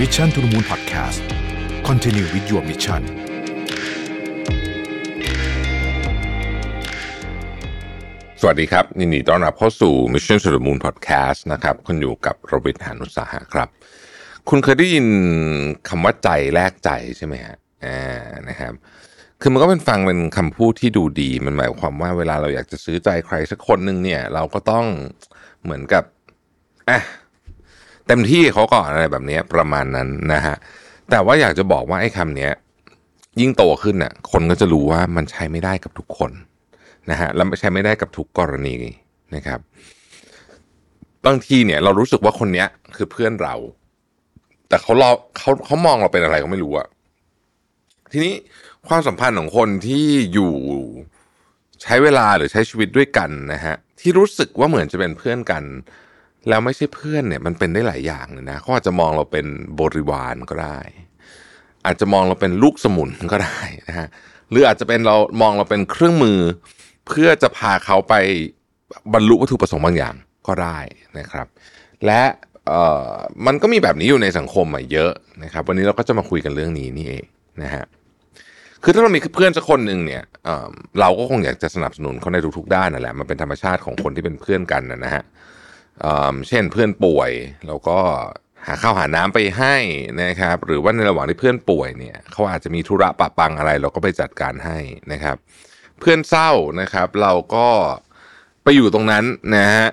Mission to the Moon Podcast Continue with your mission สวัสดีครับยินดีต้อนรับเข้าสู่ Mission to the Moon Podcast นะครับคุณอยู่กับโรบิทหานุสาหะครับ คุณเคยได้ยินคำว่าใจแลกใจใช่ไหมฮะอ่านะครับคือมันก็เป็นฟังเป็นคำพูดที่ดูดี มันหมายความว่าเวลาเราอยากจะซื้อใจใครสักคนหนึ่งเนี่ย เราก็ต้องเหมือนกับอะ เต็มที่เขาก่อนอะไรแบบนี้ประมาณนั้นนะฮะแต่ว่าอยากจะบอกว่าไอ้คำนี้ยิ่งโตขึ้นน่ะคนก็จะรู้ว่ามันใช้ไม่ได้กับทุกคนนะฮะแล้วใช้ไม่ได้กับทุกกรณีนะครับ บางทีเนี่ยเรารู้สึกว่าคนเนี้ยคือเพื่อนเรา แต่เขารอเขาเขามองเราเป็นอะไรก็ไม่รู้อะทีนี้ความสัมพันธ์ของคนที่อยู่ใช้เวลาหรือใช้ชีวิตด้วยกันนะฮะที่รู้สึกว่าเหมือนจะเป็นเพื่อนกัน แล้วไม่ใช่เพื่อนเนี่ยมันเป็นได้หลายอย่างเลยนะเขาอาจจะมองเราเป็นบริวารก็ได้ อาจจะมองเราเป็นลูกสมุนก็ได้นะฮะหรืออาจจะเป็นเรามองเราเป็นเครื่องมือ เพื่อจะพาเขาไปบรรลุวัตถุประสงค์บางอย่างก็ได้นะครับ และเอ่อมันก็มีแบบนี้อยู่ในสังคมเยอะนะครับ วันนี้เราก็จะมาคุยกันเรื่องนี้นี่เองนะฮะคือถ้าเรามีเพื่อนสักคนหนึ่งเนี่ยเออเราก็คงอยากจะสนับสนุนเขาในทุกๆด้านนั่นแหละมันเป็นธรรมชาติของคนที่เป็นเพื่อนกันนะฮะเเช่นเพื่อนป่วยเราก็หาข้าวหาน้ำไปให้นะครับ หรือว่าในระหว่างที่เพื่อนป่วยเนี่ยเขาอาจจะมีธุระปะปังอะไร เราก็ไปจัดการให้นะครับ เพื่อนเศร้านะครับ เราก็ไปอยู่ตรงนั้นนะฮะ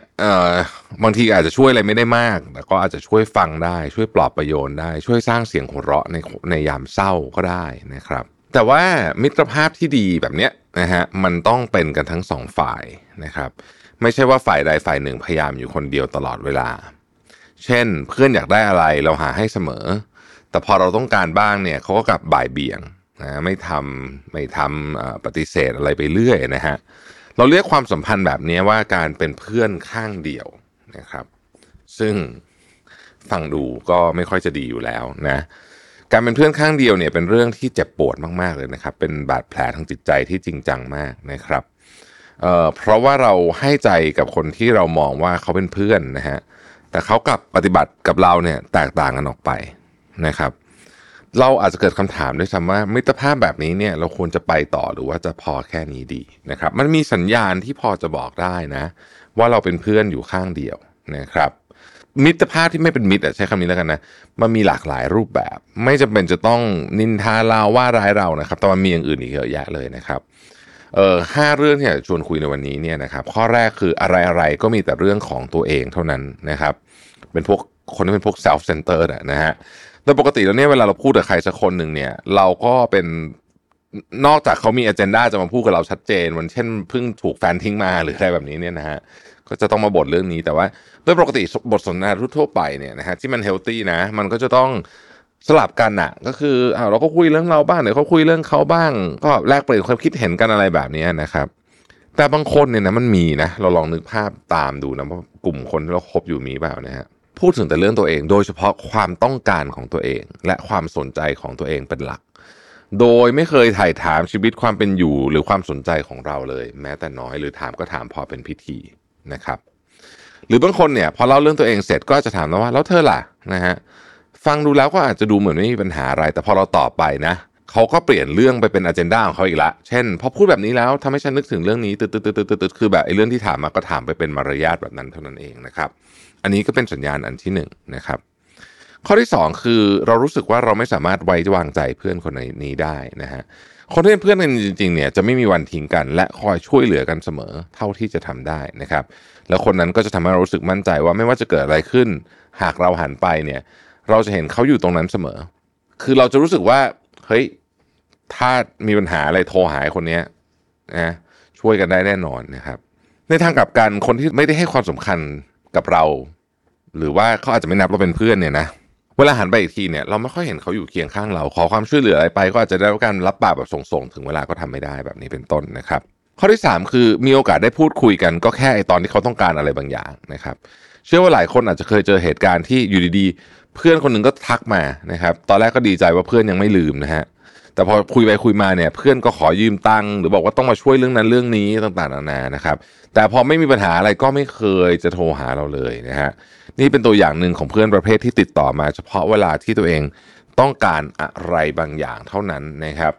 บางทีอาจจะช่วยอะไรไม่ได้มาก แต่ก็อาจจะช่วยฟังได้ ช่วยปลอบประโยชน์ได้ ช่วยสร้างเสียงหัวเราะในในยามเศร้าก็ได้นะครับ แต่ว่ามิตรภาพที่ดีแบบเนี้ยนะฮะมันต้องเป็นกันทั้งสองฝ่ายนะครับ ไม่ใช่ว่าฝ่ายใดฝ่ายหนึ่งพยายามอยู่คนเดียวตลอดเวลา เช่นเพื่อนอยากได้อะไรเราหาให้เสมอ แต่พอเราต้องการบ้างเนี่ยเขาก็กลับบ่ายเบี่ยงนะไม่ทำไม่ทำปฏิเสธอะไรไปเรื่อยนะฮะเราเรียกความสัมพันธ์แบบนี้ว่าการเป็นเพื่อนข้างเดียวนะครับ ซึ่งฟังดูก็ไม่ค่อยจะดีอยู่แล้วนะ การเป็นเพื่อนข้างเดียวเนี่ยเป็นเรื่องที่เจ็บปวดมากๆเลยนะครับ เป็นบาดแผลทางจิตใจที่จริงจังมากนะครับเเพราะว่าเราให้ใจกับคนที่เรามองว่าเขาเป็นเพื่อนนะฮะแต่เขากลับปฏิบัติกับเราเนี่ยแตกต่างกันออกไปนะครับ เราอาจจะเกิดคำถามด้วยซ้ำว่ามิตรภาพแบบนี้เนี่ยเราควรจะไปต่อหรือว่าจะพอแค่นี้ดีนะครับ มันมีสัญญาณที่พอจะบอกได้นะ ว่าเราเป็นเพื่อนอยู่ข้างเดียวนะครับ มิตรภาพที่ไม่เป็นมิตรอะใช้คำนี้แล้วกันนะมันมีหลากหลายรูปแบบ ไม่จำเป็นจะต้องนินทาเราว่าร้ายเรานะครับ แต่มันมีอย่างอื่นอีกเยอะแยะเลยนะครับเอ่อห้าเรื่องที่ยากจะชวนคุยในวันนี้เนี่ยนะครับ ข้อแรกคืออะไรอะไรก็มีแต่เรื่องของตัวเองเท่านั้นนะครับ เป็นพวกคนที่เป็นพวก self centered นะฮะโดยปกติแล้วเนี่ยเวลาเราพูดกับใครสักคนหนึ่งเนี่ย เราก็เป็นนอกจากเขามี agenda จะมาพูดกับเราชัดเจนมันเช่นเพิ่งถูกแฟนทิ้งมาหรืออะไรแบบนี้เนี่ยนะฮะ ก็จะต้องมาบ่นเรื่องนี้แต่ว่าโดยปกติบทสนทนาทั่วไปเนี่ยนะฮะที่มัน healthy นะ มันก็จะต้องสลับกันอะก็คืออ่าเราก็คุยเรื่องเราบ้างเดี๋ยวเขาคุยเรื่องเขาบ้าง ก็แลกเปลี่ยนความคิดเห็นกันอะไรแบบนี้นะครับ แต่บางคนเนี่ยนะมันมีนะ เราลองนึกภาพตามดูนะว่ากลุ่มคนที่เราคบอยู่มีเปล่านะฮะพูดถึงแต่เรื่องตัวเอง โดยเฉพาะความต้องการของตัวเอง และความสนใจของตัวเองเป็นหลัก โดยไม่เคยถ่ายถามชีวิตความเป็นอยู่ หรือความสนใจของเราเลย แม้แต่น้อยหรือถามก็ถามพอเป็นพิธี นะครับ หรือบางคนเนี่ยพอเล่าเรื่องตัวเองเสร็จก็จะถามนะว่าแล้วเธอล่ะนะฮะฟังดูแล้วก็อาจจะดูเหมือนไม่มีปัญหาอะไร แต่พอเราตอบไปนะเขาก็เปลี่ยนเรื่องไปเป็นอ g e n d a ของเขาอีกละ เช่น พอพูดแบบนี้แล้วทำให้ฉันนึกถึงเรื่องนี้ตืดตืดตืดตืดคือแบบไอ้เรื่องที่ถามมาก็ถามไปเป็นมารยาทแบบนั้นเท่านั้นเองนะครับ อันนี้ก็เป็นสัญญาณอันที่หนึ่งนะครับ ข้อที่สองคือเรารู้สึกว่าเราไม่สามารถไว้วางใจเพื่อนคนนี้ได้นะฮะ คนที่เป็นเพื่อนกันจริงๆเนี่ยจะไม่มีวันทิ้งกัน และคอยช่วยเหลือกันเสมอเท่าที่จะทำได้นะครับ แล้วคนนั้นก็จะทำให้เรารู้สึกมั่นใจว่าไม่ว่าจะเกิดอะไรขึ้น หากเราหันไปเนี่ยเราจะเห็นเขาอยู่ตรงนั้นเสมอ คือเราจะรู้สึกว่าเฮ้ยถ้ามีปัญหาอะไรโทรหาคนเนี้ยนะช่วยกันได้แน่นอนนะครับ ในทางกลับกันคนที่ไม่ได้ให้ความสำคัญกับเรา หรือว่าเขาอาจจะไม่นับเราเป็นเพื่อนเนี่ยนะ เวลาหันไปอีกทีเนี่ยเราไม่ค่อยเห็นเขาอยู่เคียงข้างเราขอความช่วยเหลืออะไรไป ก็อาจจะได้รับการรับปากแบบส่งๆ ถึงเวลาก็ทำไม่ได้แบบนี้เป็นต้นนะครับ ข้อที่ 3 คือมีโอกาสได้พูดคุยกันก็แค่ไอตอนที่เขาต้องการอะไรบางอย่างนะครับ เชื่อว่าหลายคนอาจจะเคยเจอเหตุการณ์ที่อยู่ดีๆ เพื่อนคนหนึ่งก็ทักมานะครับ ตอนแรกก็ดีใจว่าเพื่อนยังไม่ลืมนะฮะแต่พอคุยไปคุยมาเนี่ยเพื่อนก็ขอยืมตังค์หรือบอกว่าต้องมาช่วยเรื่องนั้นเรื่องนี้ต่างๆนานานะครับ แต่พอไม่มีปัญหาอะไรก็ไม่เคยจะโทรหาเราเลยนะฮะ นี่เป็นตัวอย่างหนึ่งของเพื่อนประเภทที่ติดต่อมา เฉพาะเวลาที่ตัวเองต้องการอะไรบางอย่างเท่านั้นนะครับ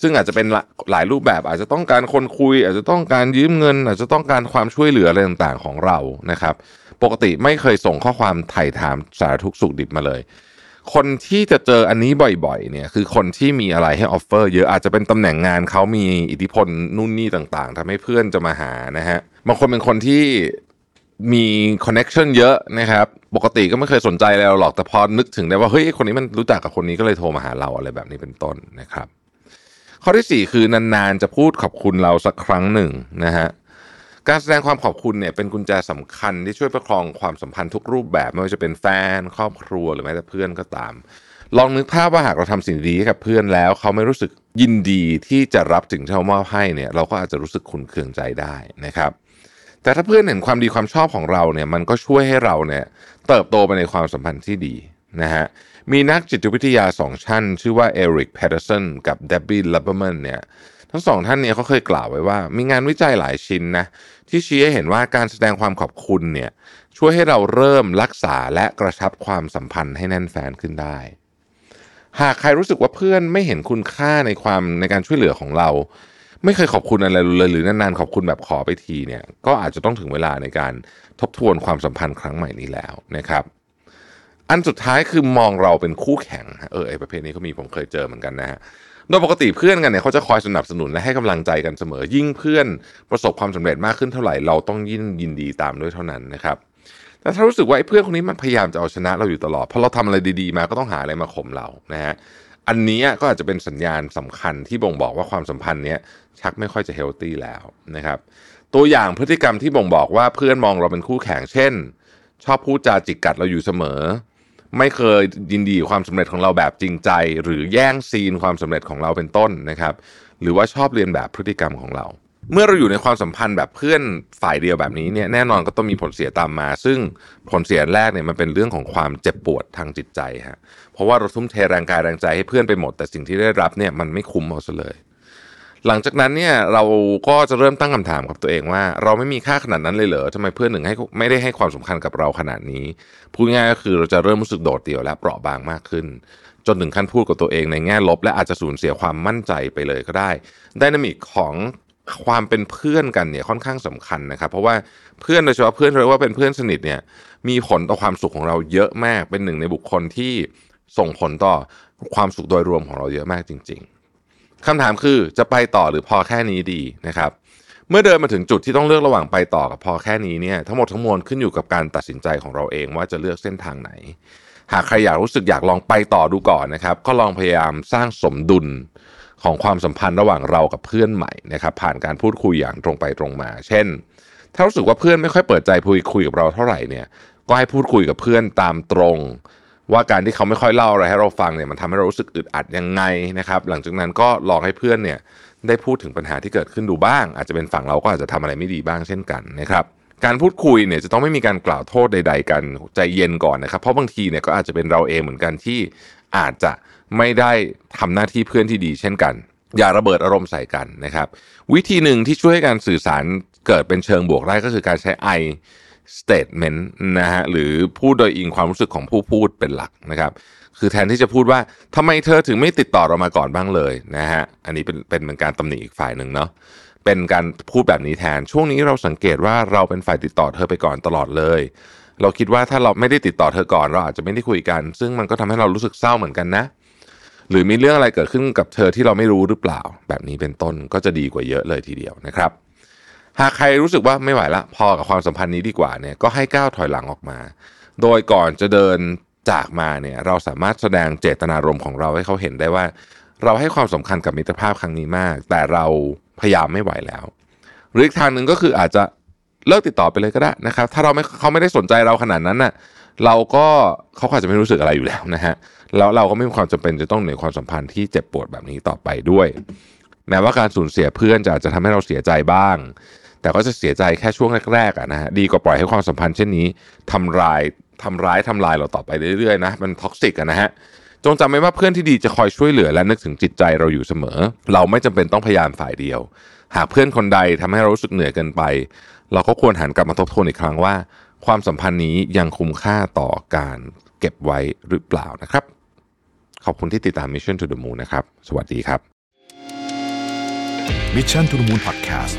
ซึ่งอาจจะเป็นหลายรูปแบบอาจจะต้องการคนคุย อาจจะต้องการยืมเงิน อาจจะต้องการความช่วยเหลืออะไรต่างๆของเรานะครับ ปกติไม่เคยส่งข้อความไถ่ถามสารทุกข์สุกดิบมาเลย คนที่จะเจออันนี้บ่อยๆเนี่ยคือคนที่มีอะไรให้ offer เยอะอาจจะเป็นตำแหน่งงานเขามีอิทธิพลนู่นนี่ต่างๆทำให้เพื่อนจะมาหานะฮะบางคนเป็นคนที่ มี connection เยอะนะครับ ปกติก็ไม่เคยสนใจเราหรอกแต่พอนึกถึงได้ว่าเฮ้ยคนนี้มันรู้จักกับคนนี้ก็เลยโทรมาหาเราอะไรแบบนี้เป็นต้นนะครับ ข้อที่ 4 คือนานๆจะพูดขอบคุณเราสักครั้งหนึ่งนะฮะการแสดงความขอบคุณเนี่ยเป็นกุญแจสำคัญที่ช่วยประคองความสัมพันธ์ทุกรูปแบบไม่ว่าจะเป็นแฟน ครอบครัวหรือแม้แต่เพื่อนก็ตาม ลองนึกภาพว่าหากเราทำสิ่งดีให้กับเพื่อนแล้ว เขาไม่รู้สึกยินดีที่จะรับถึงที่เรามอบให้เนี่ยเราก็อาจจะรู้สึกขุนเคืองใจได้นะครับ แต่ถ้าเพื่อนเห็นความดีความชอบของเราเนี่ยมันก็ช่วยให้เราเนี่ยเติบโตไปในความสัมพันธ์ที่ดีนะฮะมีนักจิตวิทยาสองท่าน ชื่อว่าเอริกแพตเทอร์สันกับเดบบี้ลับเบอร์แมนเนี่ยทั้งสองท่านเนี่ยเขาเคยกล่าวไว้ว่า มีงานวิจัยหลายชิ้นนะที่ชี้ให้เห็นว่าการแสดงความขอบคุณเนี่ยช่วยให้เราเริ่มรักษาและกระชับความสัมพันธ์ให้แน่นแฟ้นขึ้นได้ หากใครรู้สึกว่าเพื่อนไม่เห็นคุณค่าในความในการช่วยเหลือของเรา ไม่เคยขอบคุณอะไรเลยหรือนานๆขอบคุณแบบขอไปทีเนี่ยก็อาจจะต้องถึงเวลาในการทบทวนความสัมพันธ์ครั้งใหม่นี้แล้วนะครับ อันสุดท้ายคือมองเราเป็นคู่แข่งเออไอประเภทนี้ก็มีผมเคยเจอเหมือนกันนะฮะโดยปกติเพื่อนกันเนี่ยเขาจะคอยสนับสนุนและให้กำลังใจกันเสมอ ยิ่งเพื่อนประสบความสำเร็จมากขึ้นเท่าไหร่เราต้องยิ่งยินดีตามด้วยเท่านั้นนะครับแต่ถ้ารู้สึกว่าไอ้เพื่อนคนนี้มันพยายามจะเอาชนะเราอยู่ตลอดเพราะเราทำอะไรดีๆ มาก็ต้องหาอะไรมาข่มเรานะฮะอันนี้ก็อาจจะเป็นสัญญาณสำคัญที่บ่งบอกว่าความสัมพันธ์เนี้ย ชักไม่ค่อยจะเฮลตี้แล้วนะครับ ตัวอย่างพฤติกรรมที่บ่งบอกว่าเพื่อนมองเราเป็นคู่แข่งเช่น ชอบพูดจาจิกกัดเราอยู่เสมอ ไม่เคยยินดีความสำเร็จของเราแบบจริงใจ หรือแย่งซีนความสำเร็จของเราเป็นต้นนะครับ หรือว่าชอบเรียนแบบพฤติกรรมของเรา เมื่อเราอยู่ในความสัมพันธ์แบบเพื่อนฝ่ายเดียวแบบนี้เนี่ยแน่นอนก็ต้องมีผลเสียตามมา ซึ่งผลเสียแรกเนี่ยมันเป็นเรื่องของความเจ็บปวดทางจิตใจฮะเพราะว่าเราทุ่มเทแรงกายแรงใจให้เพื่อนไปหมด แต่สิ่งที่ได้รับเนี่ยมันไม่คุ้มเอาซะเลย หลังจากนั้นเนี่ยเราก็จะเริ่มตั้งคำถามกับตัวเองว่า เราไม่มีค่าขนาดนั้นเลยเหรอทำไมเพื่อนหนึ่งให้ไม่ได้ให้ความสำคัญกับเราขนาดนี้ พูดง่ายก็คือเราจะเริ่มรู้สึกโดดเดี่ยวและเปราะบางมากขึ้น จนถึงขั้นพูดกับตัวเองในแง่ลบ และอาจจะสูญเสียความมั่นใจไปเลยก็ได้ดินามิกของความเป็นเพื่อนกันเนี่ยค่อนข้างสำคัญนะครับ เพราะว่าเพื่อนโดยเฉพาะเพื่อนเรียกว่าเป็นเพื่อนสนิทเนี่ยมีผลต่อความสุขของเราเยอะมากเป็นหนึ่งในบุคคลที่ส่งผลต่อความสุขโดยรวมของเราเยอะมากจริง คำถามคือจะไปต่อหรือพอแค่นี้ดีนะครับ เมื่อเดินมาถึงจุดที่ต้องเลือกระหว่างไปต่อกับพอแค่นี้เนี่ยทั้งหมดทั้งมวลขึ้นอยู่กับการตัดสินใจของเราเองว่าจะเลือกเส้นทางไหน หากใครอยากรู้สึกอยากลองไปต่อดูก่อนนะครับ ก็ลองพยายามสร้างสมดุลของความสัมพันธ์ระหว่างเรากับเพื่อนใหม่นะครับผ่านการพูดคุยอย่างตรงไปตรงมา เช่น ถ้ารู้สึกว่าเพื่อนไม่ค่อยเปิดใจพูดคุยกับเราเท่าไหร่เนี่ยก็ให้พูดคุยกับเพื่อนตามตรง ว่าการที่เขาไม่ค่อยเล่าอะไรให้เราฟังเนี่ยมันทำให้เรารู้สึกอึดอัดยังไงนะครับ หลังจากนั้นก็ลองให้เพื่อนเนี่ยได้พูดถึงปัญหาที่เกิดขึ้นดูบ้าง อาจจะเป็นฝั่งเราก็อาจจะทำอะไรไม่ดีบ้างเช่นกันนะครับการพูดคุยเนี่ยจะต้องไม่มีการกล่าวโทษใด ๆ กันใจเย็นก่อนนะครับ เพราะบางทีเนี่ยก็อาจจะเป็นเราเองเหมือนกันที่อาจจะไม่ได้ทำหน้าที่เพื่อนที่ดี เช่นกัน อย่าระเบิดอารมณ์ใส่กันนะครับ วิธีหนึ่งที่ช่วยให้การสื่อสารเกิดเป็นเชิงบวกได้ก็คือการใช้ไอ statement นะฮะหรือพูดโดยอิงความรู้สึกของผู้พูดเป็นหลักนะครับ คือแทนที่จะพูดว่าทำไมเธอถึงไม่ติดต่อเรามาก่อนบ้างเลยนะฮะอันนี้เป็นเป็นเหมือนการตำหนิอีกฝ่ายหนึ่งเนาะเป็นการพูดแบบนี้แทนช่วงนี้เราสังเกตว่าเราเป็นฝ่ายติดต่อเธอไปก่อนตลอดเลย เราคิดว่าถ้าเราไม่ได้ติดต่อเธอก่อน เราอาจจะไม่ได้คุยกัน ซึ่งมันก็ทำให้เรารู้สึกเศร้าเหมือนกันนะ หรือมีเรื่องอะไรเกิดขึ้นกับเธอที่เราไม่รู้หรือเปล่า แบบนี้เป็นต้นก็จะดีกว่าเยอะเลยทีเดียวนะครับ หากใครรู้สึกว่าไม่ไหวละพอกับความสัมพันธ์นี้ดีกว่าเนี่ยก็ให้ก้าวถอยหลังออกมา โดยก่อนจะเดินจากมาเนี่ยเราสามารถแสดงเจตนารมณ์ของเราให้เขาเห็นได้ว่า เราให้ความสำคัญกับมิตรภาพครั้งนี้มาก แต่เราพยายามไม่ไหวแล้ว หรืออีกทางหนึ่งก็คืออาจจะเลิกติดต่อไปเลยก็ได้นะครับ ถ้าเราไม่เขาไม่ได้สนใจเราขนาดนั้นน่ะเราก็เขาอาจจะไม่รู้สึกอะไรอยู่แล้วนะฮะแล้วเราก็ไม่มีความจำเป็นจะต้องเหนือความสัมพันธ์ที่เจ็บปวดแบบนี้ต่อไปด้วย แม้ว่าการสูญเสียเพื่อนจะอาจจะทำให้เราเสียใจบ้าง แต่ก็จะเสียใจแค่ช่วงแรกๆอะนะฮะดีกว่าปล่อยให้ความสัมพันธ์เช่นนี้ทำลายทำร้ายทำลายเราต่อไปเรื่อยๆนะมันท็อกซิกอะนะฮะจงจำไว้ว่าเพื่อนที่ดีจะคอยช่วยเหลือและนึกถึงจิตใจเราอยู่เสมอ เราไม่จำเป็นต้องพยายามฝ่ายเดียว หากเพื่อนคนใดทำให้เรารู้สึกเหนื่อยเกินไป เราก็ควรหันกลับมาทบทวนอีกครั้งว่า ความสัมพันธ์นี้ยังคุ้มค่าต่อการเก็บไว้หรือเปล่านะครับ ขอบคุณที่ติดตาม Mission to the Moon นะครับ สวัสดีครับ Mission to the Moon Podcast